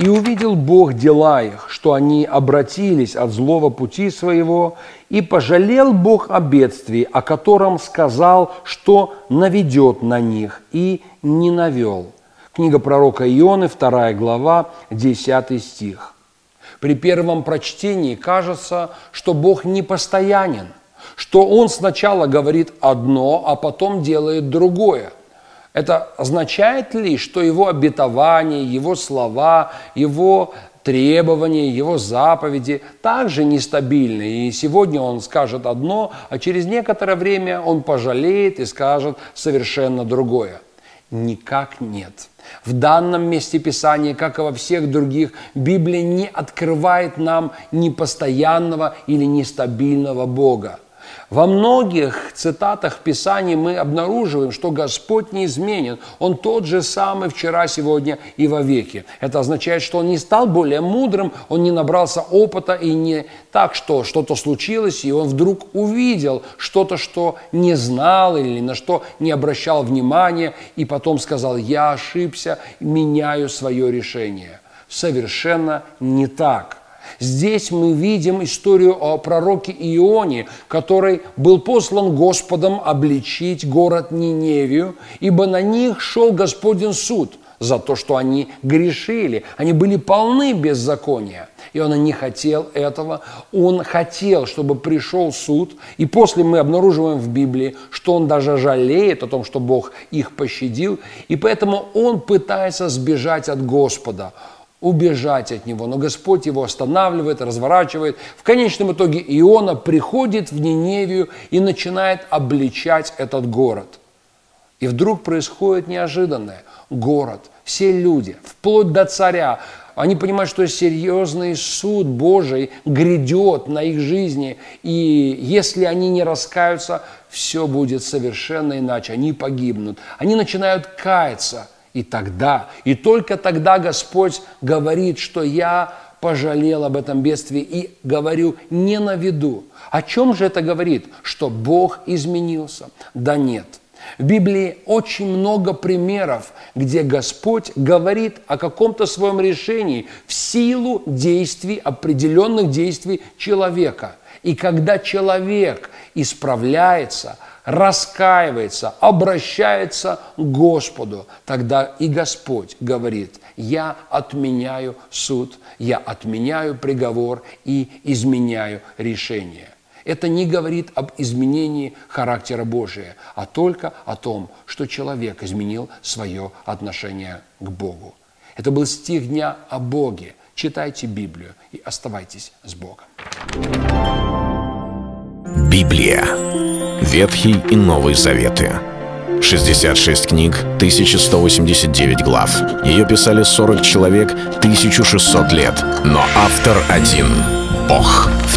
И увидел Бог дела их, что они обратились от злого пути своего, и пожалел Бог о бедствии, о котором сказал, что наведет на них, и не навел. Книга пророка Ионы, 2 глава, 10 стих. При первом прочтении кажется, что Бог не постоянен, что Он сначала говорит одно, а потом делает другое – это означает ли, что его обетования, его слова, его требования, его заповеди также нестабильны. И сегодня он скажет одно, а через некоторое время он пожалеет и скажет совершенно другое. Никак нет. В данном месте Писания, как и во всех других, Библия не открывает нам непостоянного или нестабильного Бога. Во многих цитатах Писаний мы обнаруживаем, что Господь неизменен. Он тот же самый вчера, сегодня и во веки. Это означает, что Он не стал более мудрым, Он не набрался опыта и не так, что что-то случилось, и Он вдруг увидел что-то, что не знал или на что не обращал внимания, и потом сказал, я ошибся, меняю свое решение. Совершенно не так. Здесь мы видим историю о пророке Ионе, который был послан Господом обличить город Ниневию, ибо на них шел Господень суд за то, что они грешили. Они были полны беззакония. И он не хотел этого. Он хотел, чтобы пришел суд. И после мы обнаруживаем в Библии, что он даже жалеет о том, что Бог их пощадил. И поэтому он пытается сбежать от Господа убежать от него. Но Господь его останавливает, разворачивает. В конечном итоге Иона приходит в Ниневию и начинает обличать этот город. И вдруг происходит неожиданное. Город, все люди, вплоть до царя, они понимают, что серьезный суд Божий грядет на их жизни. И если они не раскаются, все будет совершенно иначе. Они погибнут. Они начинают каяться – и тогда, и только тогда Господь говорит, что я пожалел об этом бедствии и говорю не на виду. О чем же это говорит? Что Бог изменился? Да нет. В Библии очень много примеров, где Господь говорит о каком-то своем решении в силу действий, определенных действий человека. И когда человек исправляется – раскаивается, обращается к Господу, тогда и Господь говорит, я отменяю суд, я отменяю приговор и изменяю решение. Это не говорит об изменении характера Божия, а только о том, что человек изменил свое отношение к Богу. Это был стих дня о Боге. Читайте Библию и оставайтесь с Богом. Библия. Ветхий и Новый Заветы. 66 книг, 1189 глав. Ее писали 40 человек, 1600 лет. Но автор один — Бог. В